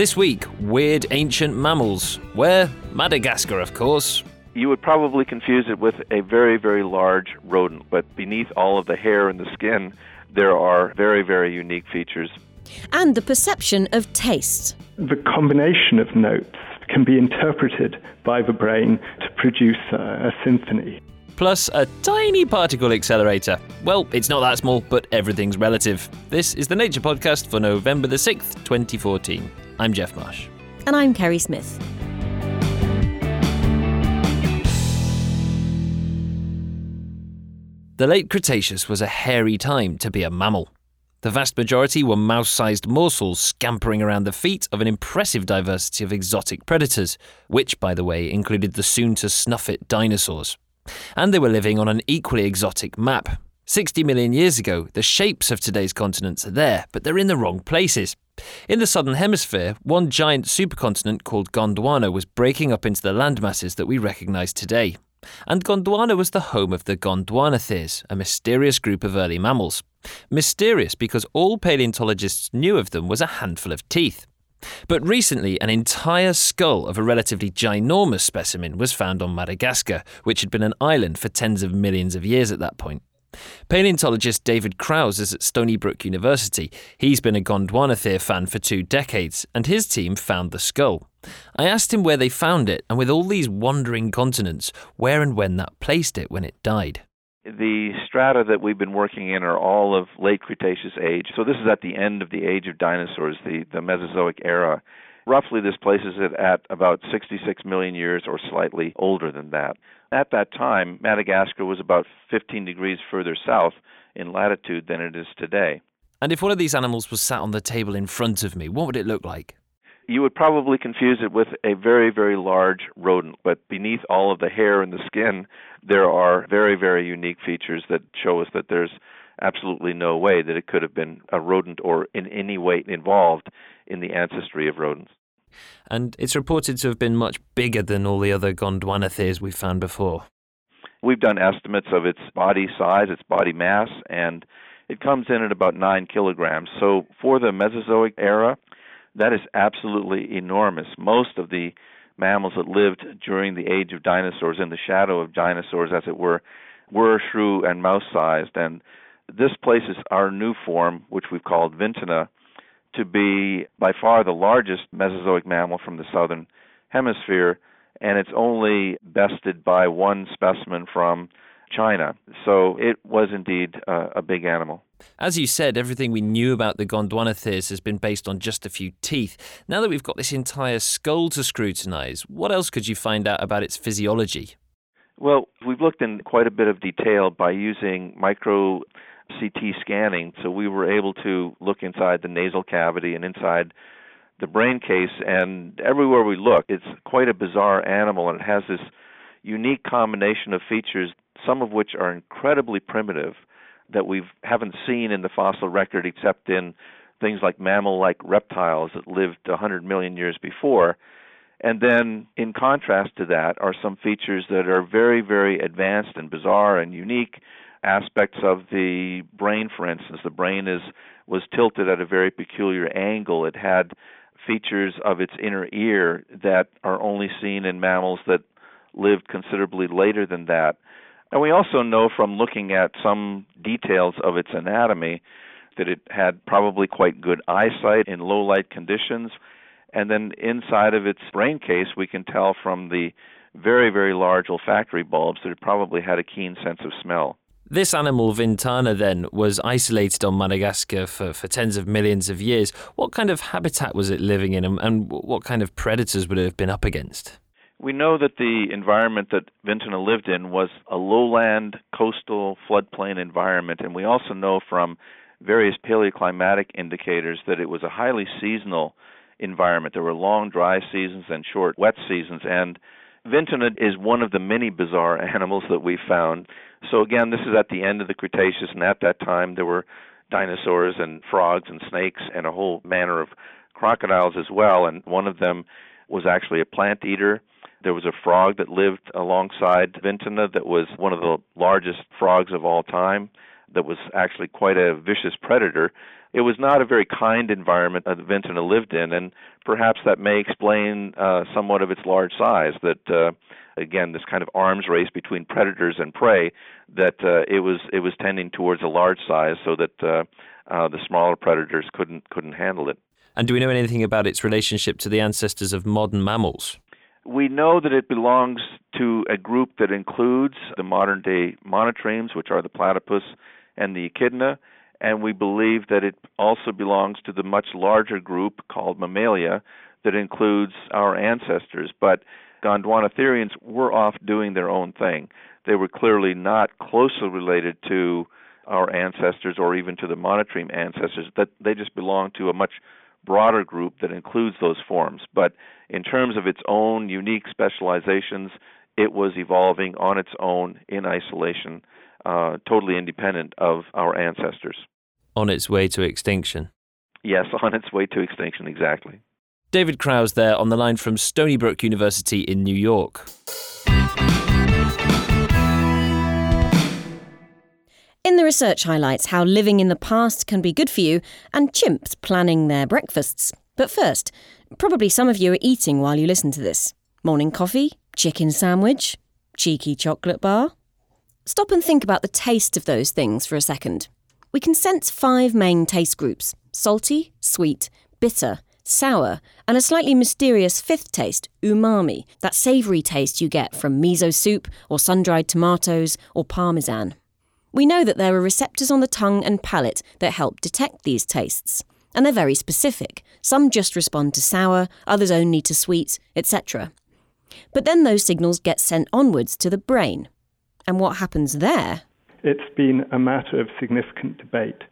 This week, weird ancient mammals. Where? Madagascar, of course. You would probably confuse it with a very, very large rodent, but beneath all of the hair and the skin, there are very, very unique features. And the perception of taste. The combination of notes can be interpreted by the brain to produce a, a symphony plus a tiny particle accelerator. Well, it's not that small, but everything's relative. This is the Nature Podcast for November the 6th, 2014. I'm Geoff Marsh. And I'm Kerry Smith. The late Cretaceous was a hairy time to be a mammal. The vast majority were mouse sized morsels scampering around the feet of an impressive diversity of exotic predators, which, by the way, included the soon to snuff it dinosaurs. And they were living on an equally exotic map. 60 million years ago, the shapes of today's continents are there, but they're in the wrong places. In the southern hemisphere, one giant supercontinent called Gondwana was breaking up into the landmasses that we recognise today. And Gondwana was the home of the Gondwanatheres, a mysterious group of early mammals. Mysterious because all paleontologists knew of them was a handful of teeth. But recently, an entire skull of a relatively ginormous specimen was found on Madagascar, which had been an island for tens of millions of years at that point. Paleontologist David Krause is at Stony Brook University. He's been a Gondwanathere fan for two decades, and his team found the skull. I asked him where they found it, and with all these wandering continents, where and when that placed it when it died. The strata that we've been working in are all of late Cretaceous age. So this is at the end of the age of dinosaurs, the, the Mesozoic era. Roughly, this places it at about 66 million years or slightly older than that. At that time, Madagascar was about 15 degrees further south in latitude than it is today. And if one of these animals was sat on the table in front of me, what would it look like? You would probably confuse it with a very, very large rodent, but beneath all of the hair and the skin, there are very, very unique features that show us that there's absolutely no way that it could have been a rodent or in any way involved in the ancestry of rodents. And it's reported to have been much bigger than all the other Gondwanatheres we've found before. We've done estimates of its body size, its body mass, and it comes in at about 9 kilograms. So for the Mesozoic era, that is absolutely enormous. Most of the mammals that lived during the age of dinosaurs, in the shadow of dinosaurs, as it were, were shrew and mouse sized. And this places our new form, which we've called Vintana, to be by far the largest Mesozoic mammal from the southern hemisphere, and it's only bested by one specimen from China. So it was indeed uh, a big animal. As you said, everything we knew about the Gondwanatheres has been based on just a few teeth. Now that we've got this entire skull to scrutinize, what else could you find out about its physiology? Well, we've looked in quite a bit of detail by using micro CT scanning. So we were able to look inside the nasal cavity and inside the brain case, and everywhere we look, it's quite a bizarre animal, and it has this unique combination of features, some of which are incredibly primitive that we haven't seen in the fossil record except in things like mammal like reptiles that lived 100 million years before. And then, in contrast to that, are some features that are very, very advanced and bizarre and unique aspects of the brain, for instance. The brain is was tilted at a very peculiar angle. It had features of its inner ear that are only seen in mammals that lived considerably later than that. And we also know from looking at some details of its anatomy that it had probably quite good eyesight in low light conditions. And then inside of its brain case, we can tell from the very, very large olfactory bulbs that it probably had a keen sense of smell. This animal, Vintana, then, was isolated on Madagascar for, for tens of millions of years. What kind of habitat was it living in, and, and what kind of predators would it have been up against? We know that the environment that Vintana lived in was a lowland coastal floodplain environment, and we also know from various paleoclimatic indicators that it was a highly seasonal environment. There were long dry seasons and short wet seasons, and Vintana is one of the many bizarre animals that we found. So again, this is at the end of the Cretaceous, and at that time there were dinosaurs and frogs and snakes and a whole manner of crocodiles as well, and one of them was actually a plant eater there was a frog that lived alongside Vintana that was one of the largest frogs of all time. that was actually quite a vicious predator. It was not a very kind environment that Vintana lived in, and perhaps that may explain uh, somewhat of its large size. That uh, again, this kind of arms race between predators and prey, that uh, it was it was tending towards a large size, so that uh, uh, the smaller predators couldn't couldn't handle it. And do we know anything about its relationship to the ancestors of modern mammals? We know that it belongs to a group that includes the modern day monotremes, which are the platypus and the echidna, and we believe that it also belongs to the much larger group called Mammalia that includes our ancestors. But Gondwanatherians were off doing their own thing. They were clearly not closely related to our ancestors or even to the monotreme ancestors. That they just belong to a much broader group that includes those forms. But in terms of its own unique specializations, it was evolving on its own in isolation, uh, totally independent of our ancestors. On its way to extinction. Yes, on its way to extinction, exactly. David Krause there on the line from Stony Brook University in New York. In the research highlights how living in the past can be good for you and chimps planning their breakfasts. But first, probably some of you are eating while you listen to this. Morning coffee, chicken sandwich, cheeky chocolate bar. Stop and think about the taste of those things for a second. We can sense five main taste groups salty, sweet, bitter, sour, and a slightly mysterious fifth taste, umami, that savoury taste you get from miso soup or sun dried tomatoes or parmesan. We know that there are receptors on the tongue and palate that help detect these tastes, and they're very specific. Some just respond to sour, others only to sweet, etc. But then those signals get sent onwards to the brain. And what happens there? It's been a matter of significant debate.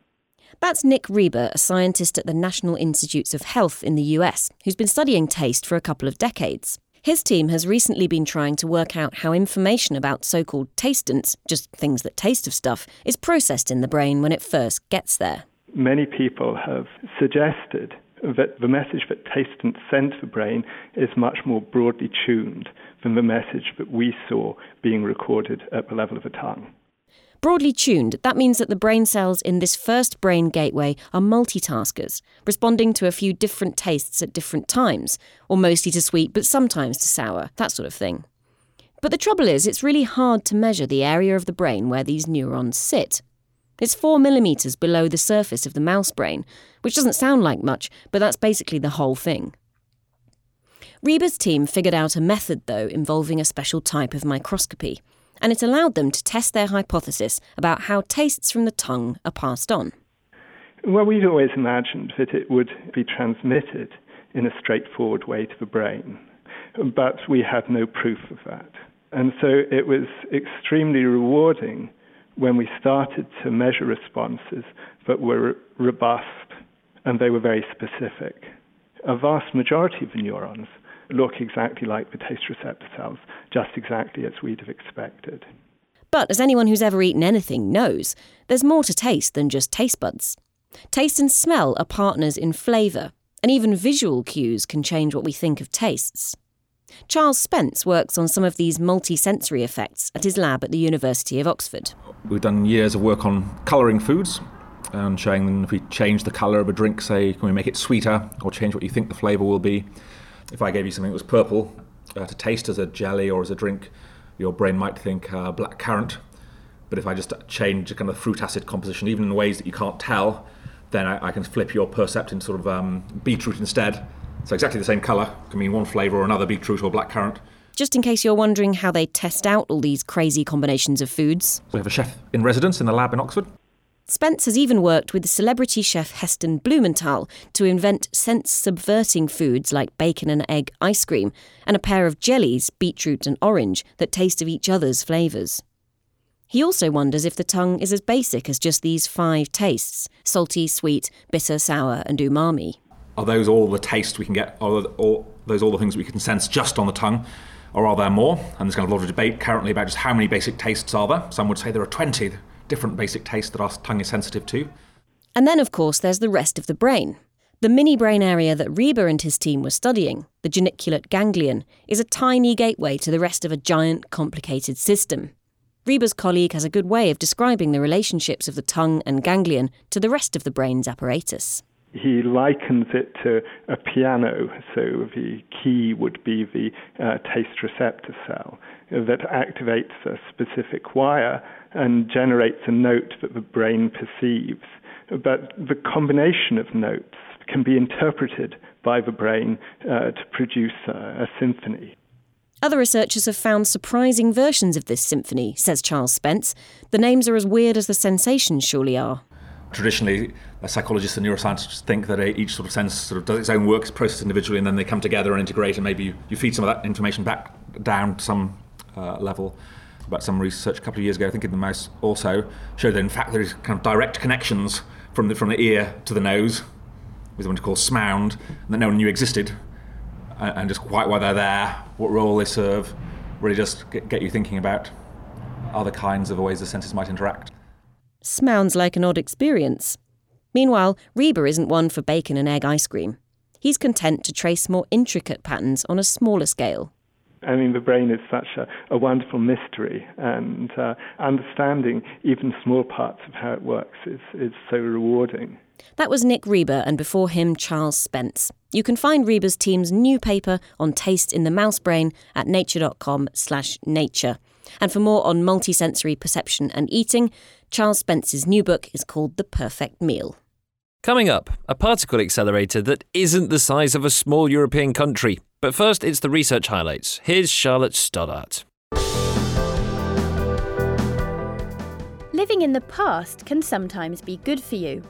That's Nick Ryba, a scientist at the National Institutes of Health in the US, who's been studying taste for a couple of decades. His team has recently been trying to work out how information about so called tastants, just things that taste of stuff, is processed in the brain when it first gets there. Many people have suggested that the message that tastants send to the brain is much more broadly tuned than the message that we saw being recorded at the level of the tongue. Broadly tuned, that means that the brain cells in this first brain gateway are multitaskers, responding to a few different tastes at different times, or mostly to sweet but sometimes to sour, that sort of thing. But the trouble is, it's really hard to measure the area of the brain where these neurons sit. It's four millimetres below the surface of the mouse brain, which doesn't sound like much, but that's basically the whole thing. Ryba's team figured out a method, though, involving a special type of microscopy and it allowed them to test their hypothesis about how tastes from the tongue are passed on. Well, we'd always imagined that it would be transmitted in a straightforward way to the brain, but we had no proof of that. And so it was extremely rewarding when we started to measure responses that were robust and they were very specific. A vast majority of the neurons look exactly like the taste receptor cells, just exactly as we'd have expected. But as anyone who's ever eaten anything knows, there's more to taste than just taste buds. Taste and smell are partners in flavour, and even visual cues can change what we think of tastes. Charles Spence works on some of these multi-sensory effects at his lab at the University of Oxford. We've done years of work on colouring foods and showing them if we change the colour of a drink, say, can we make it sweeter or change what you think the flavour will be if I gave you something that was purple uh, to taste as a jelly or as a drink, your brain might think uh, black currant. But if I just change the kind of fruit acid composition, even in ways that you can't tell, then I, I can flip your percept into sort of um, beetroot instead. So exactly the same colour can mean one flavour or another, beetroot or black currant. Just in case you're wondering how they test out all these crazy combinations of foods. We have a chef in residence in the lab in Oxford Spence has even worked with celebrity chef Heston Blumenthal to invent sense subverting foods like bacon and egg ice cream and a pair of jellies, beetroot and orange, that taste of each other's flavours. He also wonders if the tongue is as basic as just these five tastes salty, sweet, bitter, sour, and umami. Are those all the tastes we can get? Are those all the things we can sense just on the tongue? Or are there more? And there's kind of a lot of debate currently about just how many basic tastes are there. Some would say there are 20 different basic tastes that our tongue is sensitive to. And then, of course, there's the rest of the brain. The mini brain area that Ryba and his team were studying, the geniculate ganglion, is a tiny gateway to the rest of a giant, complicated system. Ryba's colleague has a good way of describing the relationships of the tongue and ganglion to the rest of the brain's apparatus. He likens it to a piano, so the key would be the uh, taste receptor cell that activates a specific wire and generates a note that the brain perceives. But the combination of notes can be interpreted by the brain uh, to produce a, a symphony. Other researchers have found surprising versions of this symphony, says Charles Spence. The names are as weird as the sensations surely are. Traditionally, psychologists and neuroscientists think that each sort of sense sort of does its own work, is processed individually, and then they come together and integrate, and maybe you, you feed some of that information back down to some uh, level. But some research a couple of years ago, I think in the mouse also, showed that in fact there is kind of direct connections from the, from the ear to the nose, with what we call smound, that no one knew existed, and just quite why they're there, what role they serve, really just get you thinking about other kinds of ways the senses might interact. Sounds like an odd experience. Meanwhile, Ryba isn't one for bacon and egg ice cream. He's content to trace more intricate patterns on a smaller scale. I mean, the brain is such a, a wonderful mystery, and uh, understanding even small parts of how it works is, is so rewarding. That was Nick Ryba, and before him, Charles Spence. You can find Ryba's team's new paper on taste in the mouse brain at nature.com slash nature. And for more on multisensory perception and eating, Charles Spence's new book is called The Perfect Meal. Coming up, a particle accelerator that isn't the size of a small European country. But first, it's the research highlights. Here's Charlotte Stoddart. Living in the past can sometimes be good for you.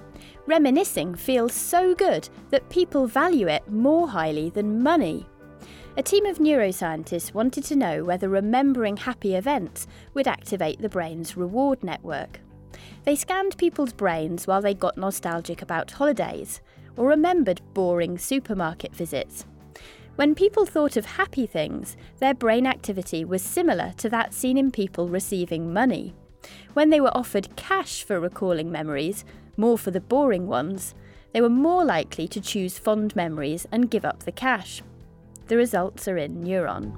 Reminiscing feels so good that people value it more highly than money. A team of neuroscientists wanted to know whether remembering happy events would activate the brain's reward network. They scanned people's brains while they got nostalgic about holidays or remembered boring supermarket visits. When people thought of happy things, their brain activity was similar to that seen in people receiving money. When they were offered cash for recalling memories, more for the boring ones, they were more likely to choose fond memories and give up the cash. The results are in Neuron.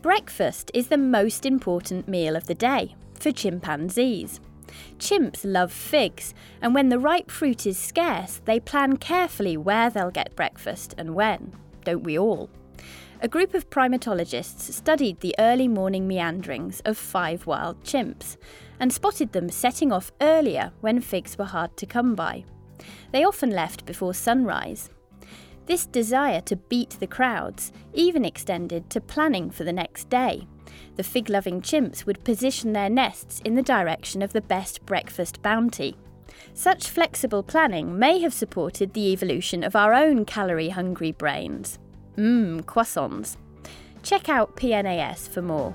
Breakfast is the most important meal of the day for chimpanzees. Chimps love figs, and when the ripe fruit is scarce, they plan carefully where they'll get breakfast and when. Don't we all? A group of primatologists studied the early morning meanderings of five wild chimps and spotted them setting off earlier when figs were hard to come by. They often left before sunrise. This desire to beat the crowds even extended to planning for the next day. The fig loving chimps would position their nests in the direction of the best breakfast bounty. Such flexible planning may have supported the evolution of our own calorie hungry brains. Mmm, croissants. Check out PNAS for more.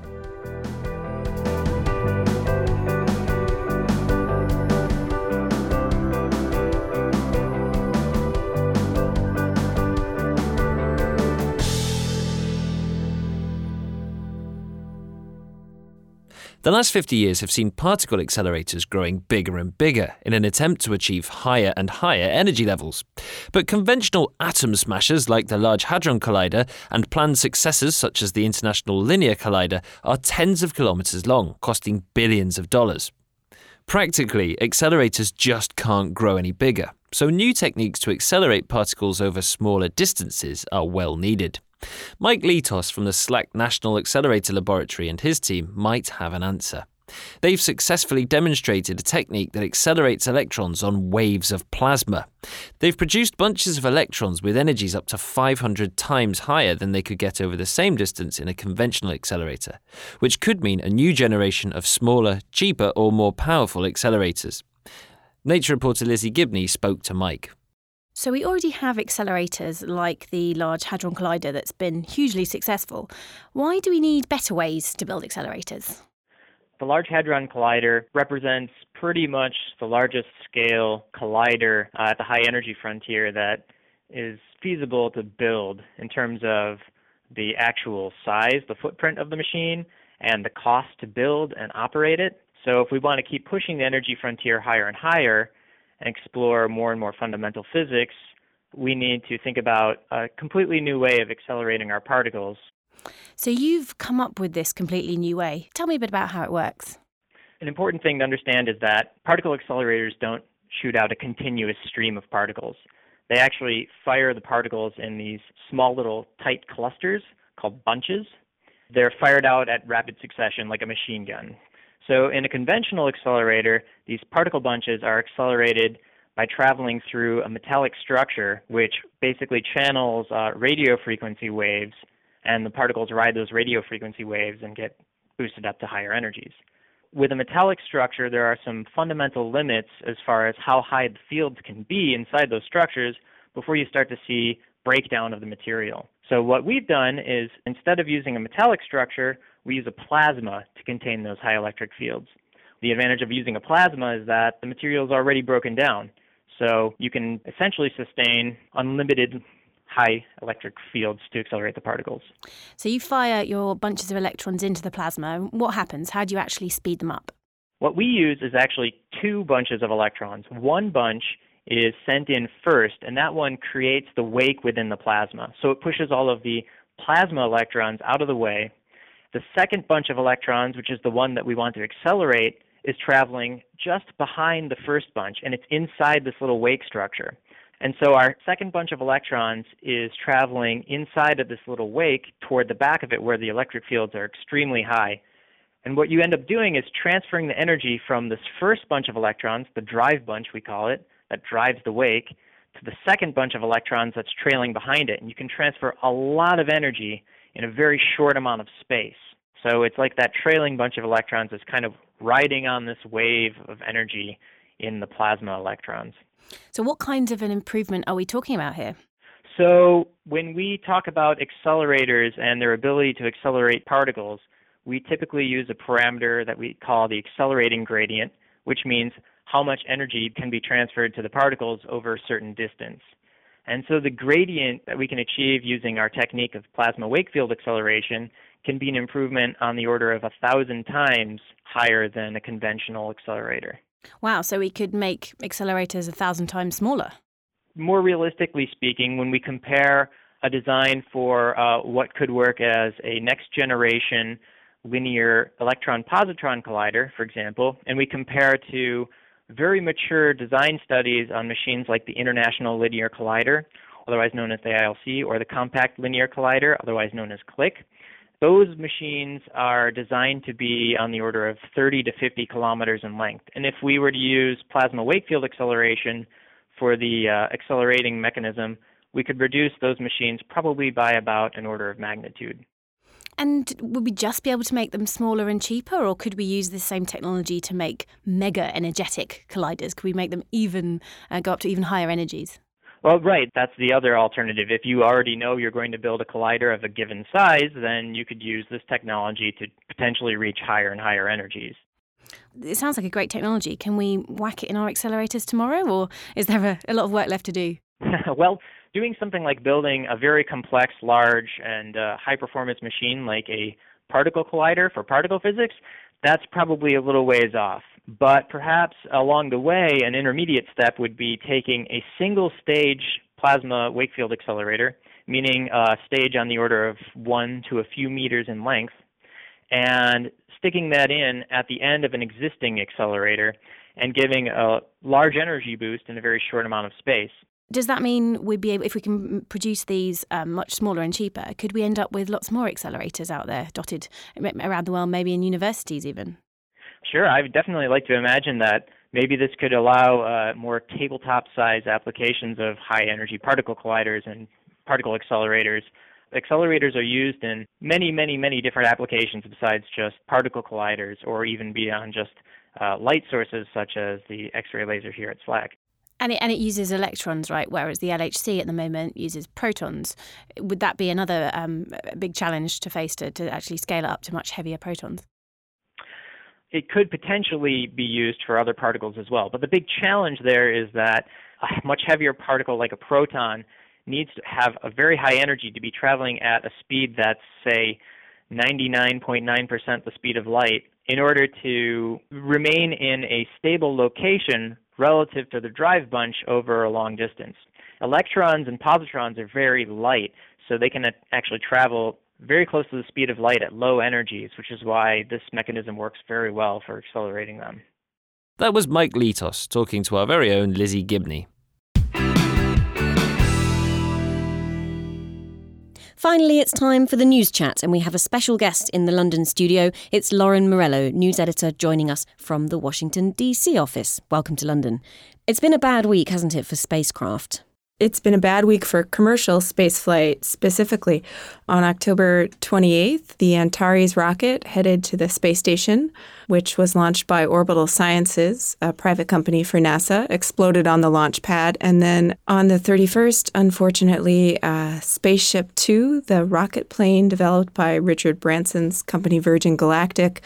The last 50 years have seen particle accelerators growing bigger and bigger in an attempt to achieve higher and higher energy levels. But conventional atom smashers like the Large Hadron Collider and planned successors such as the International Linear Collider are tens of kilometres long, costing billions of dollars. Practically, accelerators just can't grow any bigger, so new techniques to accelerate particles over smaller distances are well needed. Mike Litos from the SLAC National Accelerator Laboratory and his team might have an answer. They've successfully demonstrated a technique that accelerates electrons on waves of plasma. They've produced bunches of electrons with energies up to 500 times higher than they could get over the same distance in a conventional accelerator, which could mean a new generation of smaller, cheaper, or more powerful accelerators. Nature reporter Lizzie Gibney spoke to Mike. So we already have accelerators like the Large Hadron Collider that's been hugely successful. Why do we need better ways to build accelerators? The Large Hadron Collider represents pretty much the largest scale collider uh, at the high energy frontier that is feasible to build in terms of the actual size, the footprint of the machine, and the cost to build and operate it. So if we want to keep pushing the energy frontier higher and higher, and explore more and more fundamental physics, we need to think about a completely new way of accelerating our particles. So you've come up with this completely new way. Tell me a bit about how it works. An important thing to understand is that particle accelerators don't shoot out a continuous stream of particles. They actually fire the particles in these small little tight clusters called bunches. They're fired out at rapid succession like a machine gun. So in a conventional accelerator, these particle bunches are accelerated by traveling through a metallic structure which basically channels uh, radio frequency waves, and the particles ride those radio frequency waves and get boosted up to higher energies. With a metallic structure, there are some fundamental limits as far as how high the fields can be inside those structures before you start to see breakdown of the material. So what we've done is instead of using a metallic structure, we use a plasma to contain those high electric fields. The advantage of using a plasma is that the material is already broken down. So you can essentially sustain unlimited high electric fields to accelerate the particles. So you fire your bunches of electrons into the plasma. What happens? How do you actually speed them up? What we use is actually two bunches of electrons. One bunch is sent in first, and that one creates the wake within the plasma. So it pushes all of the plasma electrons out of the way. The second bunch of electrons, which is the one that we want to accelerate, is traveling just behind the first bunch, and it's inside this little wake structure. And so our second bunch of electrons is traveling inside of this little wake toward the back of it where the electric fields are extremely high. And what you end up doing is transferring the energy from this first bunch of electrons, the drive bunch we call it, that drives the wake, to the second bunch of electrons that's trailing behind it. And you can transfer a lot of energy in a very short amount of space. So it's like that trailing bunch of electrons is kind of riding on this wave of energy in the plasma electrons. So, what kinds of an improvement are we talking about here? So, when we talk about accelerators and their ability to accelerate particles, we typically use a parameter that we call the accelerating gradient, which means how much energy can be transferred to the particles over a certain distance. And so the gradient that we can achieve using our technique of plasma wake field acceleration can be an improvement on the order of a thousand times higher than a conventional accelerator. Wow, so we could make accelerators a thousand times smaller. More realistically speaking, when we compare a design for uh, what could work as a next generation linear electron positron collider, for example, and we compare to very mature design studies on machines like the International Linear Collider, otherwise known as the ILC, or the Compact Linear Collider, otherwise known as CLIC, those machines are designed to be on the order of 30 to 50 kilometers in length. And if we were to use plasma wake field acceleration for the uh, accelerating mechanism, we could reduce those machines probably by about an order of magnitude. And would we just be able to make them smaller and cheaper, or could we use the same technology to make mega energetic colliders? Could we make them even uh, go up to even higher energies? Well, right. That's the other alternative. If you already know you're going to build a collider of a given size, then you could use this technology to potentially reach higher and higher energies. It sounds like a great technology. Can we whack it in our accelerators tomorrow, or is there a, a lot of work left to do? well, doing something like building a very complex, large, and uh, high performance machine like a particle collider for particle physics, that's probably a little ways off. But perhaps along the way, an intermediate step would be taking a single stage plasma wake field accelerator, meaning a stage on the order of one to a few meters in length, and sticking that in at the end of an existing accelerator and giving a large energy boost in a very short amount of space. Does that mean we'd be able, if we can produce these um, much smaller and cheaper, could we end up with lots more accelerators out there dotted around the world, maybe in universities even? Sure, I would definitely like to imagine that maybe this could allow uh, more tabletop size applications of high energy particle colliders and particle accelerators. Accelerators are used in many, many, many different applications besides just particle colliders or even beyond just uh, light sources such as the X ray laser here at SLAC. And it, and it uses electrons, right? Whereas the LHC at the moment uses protons. Would that be another um, big challenge to face to, to actually scale it up to much heavier protons? it could potentially be used for other particles as well. But the big challenge there is that a much heavier particle like a proton needs to have a very high energy to be traveling at a speed that's, say, 99.9% the speed of light in order to remain in a stable location relative to the drive bunch over a long distance. Electrons and positrons are very light, so they can actually travel very close to the speed of light at low energies, which is why this mechanism works very well for accelerating them. That was Mike Litos talking to our very own Lizzie Gibney. Finally, it's time for the news chat, and we have a special guest in the London studio. It's Lauren Morello, news editor, joining us from the Washington, D.C. office. Welcome to London. It's been a bad week, hasn't it, for spacecraft? It's been a bad week for commercial spaceflight specifically. On October 28th, the Antares rocket headed to the space station, which was launched by Orbital Sciences, a private company for NASA, exploded on the launch pad. And then on the 31st, unfortunately, uh, Spaceship Two, the rocket plane developed by Richard Branson's company Virgin Galactic,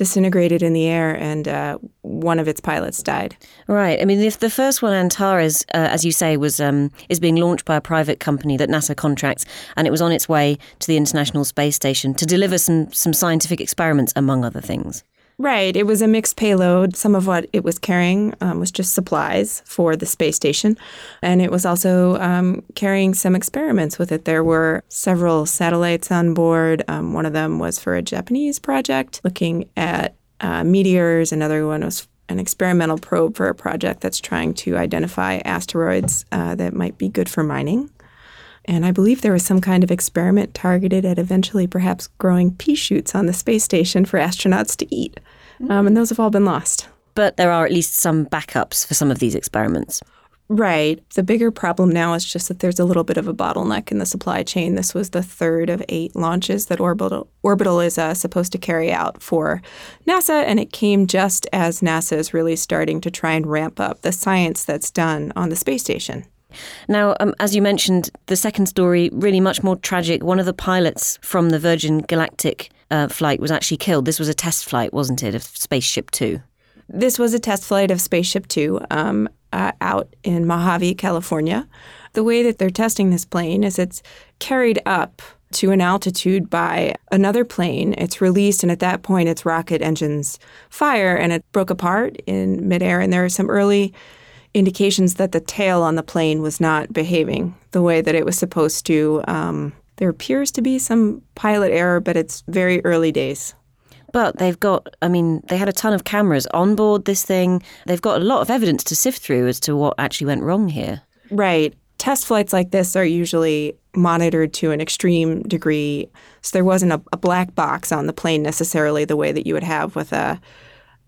disintegrated in the air and uh, one of its pilots died. Right. I mean, if the first one, Antares, uh, as you say, was um, is being launched by a private company that NASA contracts, and it was on its way to the International Space Station to deliver some some scientific experiments, among other things. Right. It was a mixed payload. Some of what it was carrying um, was just supplies for the space station. And it was also um, carrying some experiments with it. There were several satellites on board. Um, one of them was for a Japanese project looking at uh, meteors, another one was an experimental probe for a project that's trying to identify asteroids uh, that might be good for mining. And I believe there was some kind of experiment targeted at eventually perhaps growing pea shoots on the space station for astronauts to eat. Um, and those have all been lost. But there are at least some backups for some of these experiments. Right. The bigger problem now is just that there's a little bit of a bottleneck in the supply chain. This was the third of eight launches that Orbital, Orbital is uh, supposed to carry out for NASA, and it came just as NASA is really starting to try and ramp up the science that's done on the space station. Now, um, as you mentioned, the second story really much more tragic. One of the pilots from the Virgin Galactic uh, flight was actually killed. This was a test flight, wasn't it, of Spaceship Two? This was a test flight of Spaceship Two. Um, uh, out in Mojave, California. The way that they're testing this plane is it's carried up to an altitude by another plane. It's released, and at that point, its rocket engines fire and it broke apart in midair. And there are some early indications that the tail on the plane was not behaving the way that it was supposed to. Um, there appears to be some pilot error, but it's very early days. But they've got, I mean, they had a ton of cameras on board this thing. They've got a lot of evidence to sift through as to what actually went wrong here. Right. Test flights like this are usually monitored to an extreme degree. So there wasn't a, a black box on the plane necessarily the way that you would have with a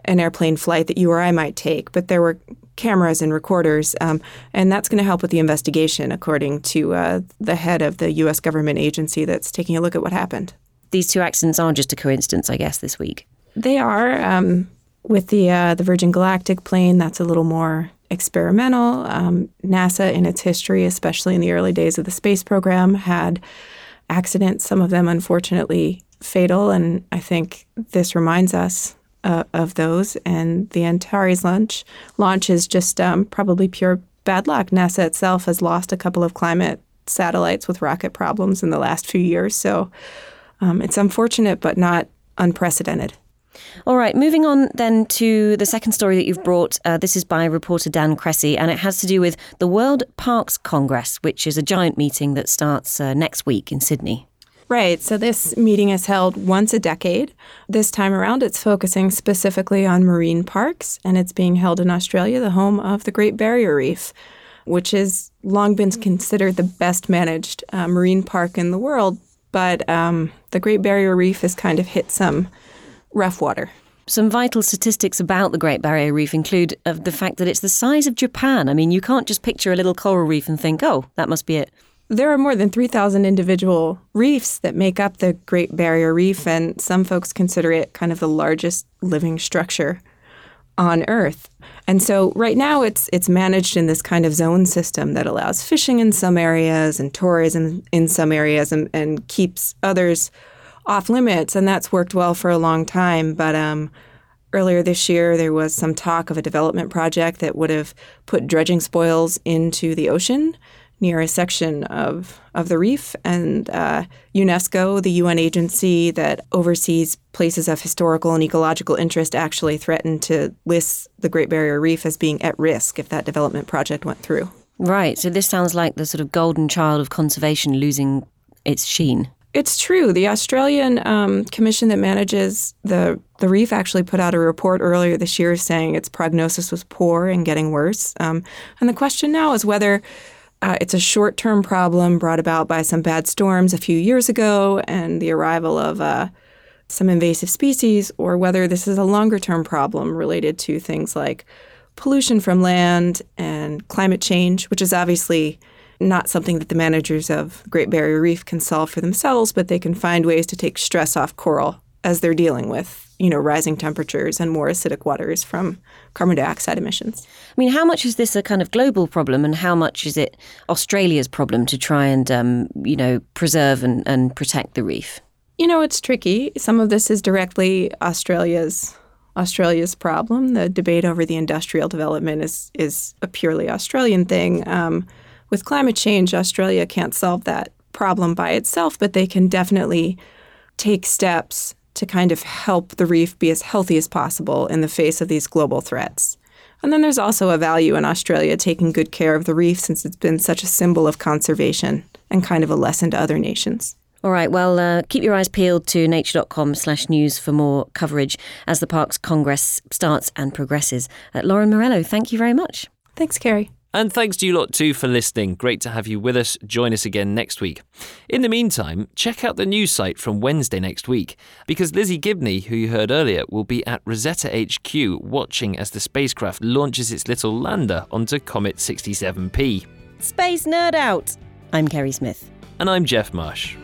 an airplane flight that you or I might take, but there were cameras and recorders, um, and that's going to help with the investigation, according to uh, the head of the U.S. government agency that's taking a look at what happened these two accidents aren't just a coincidence, I guess, this week. They are. Um, with the uh, the Virgin Galactic plane, that's a little more experimental. Um, NASA, in its history, especially in the early days of the space program, had accidents. Some of them, unfortunately, fatal. And I think this reminds us uh, of those. And the Antares launch launch is just um, probably pure bad luck. NASA itself has lost a couple of climate satellites with rocket problems in the last few years. So um, it's unfortunate, but not unprecedented. All right, moving on then to the second story that you've brought. Uh, this is by reporter Dan Cressey, and it has to do with the World Parks Congress, which is a giant meeting that starts uh, next week in Sydney. Right. So this meeting is held once a decade. This time around, it's focusing specifically on marine parks, and it's being held in Australia, the home of the Great Barrier Reef, which has long been considered the best managed uh, marine park in the world but um, the Great Barrier Reef has kind of hit some rough water. Some vital statistics about the Great Barrier Reef include the fact that it's the size of Japan. I mean, you can't just picture a little coral reef and think, oh, that must be it. There are more than 3,000 individual reefs that make up the Great Barrier Reef, and some folks consider it kind of the largest living structure on Earth. And so right now it's it's managed in this kind of zone system that allows fishing in some areas and tourism in some areas and, and keeps others off limits. And that's worked well for a long time. But um, earlier this year there was some talk of a development project that would have put dredging spoils into the ocean near a section of, of the reef. And uh, UNESCO, the UN agency that oversees places of historical and ecological interest, actually threatened to list the Great Barrier Reef as being at risk if that development project went through. Right. So this sounds like the sort of golden child of conservation losing its sheen. It's true. The Australian um, commission that manages the the reef actually put out a report earlier this year saying its prognosis was poor and getting worse. Um, and the question now is whether uh, it's a short term problem brought about by some bad storms a few years ago and the arrival of uh, some invasive species, or whether this is a longer term problem related to things like pollution from land and climate change, which is obviously not something that the managers of Great Barrier Reef can solve for themselves, but they can find ways to take stress off coral as they're dealing with, you know, rising temperatures and more acidic waters from carbon dioxide emissions. I mean, how much is this a kind of global problem, and how much is it Australia's problem to try and, um, you know, preserve and, and protect the reef? You know, it's tricky. Some of this is directly Australia's Australia's problem. The debate over the industrial development is is a purely Australian thing. Um, with climate change, Australia can't solve that problem by itself, but they can definitely take steps to kind of help the reef be as healthy as possible in the face of these global threats. And then there's also a value in Australia taking good care of the reef since it's been such a symbol of conservation and kind of a lesson to other nations. All right, well, uh, keep your eyes peeled to nature.com slash news for more coverage as the Parks Congress starts and progresses. Uh, Lauren Morello, thank you very much. Thanks, Kerry. And thanks to you lot too for listening. Great to have you with us. Join us again next week. In the meantime, check out the news site from Wednesday next week, because Lizzie Gibney, who you heard earlier, will be at Rosetta HQ watching as the spacecraft launches its little lander onto Comet 67P. Space Nerd Out! I'm Kerry Smith. And I'm Geoff Marsh.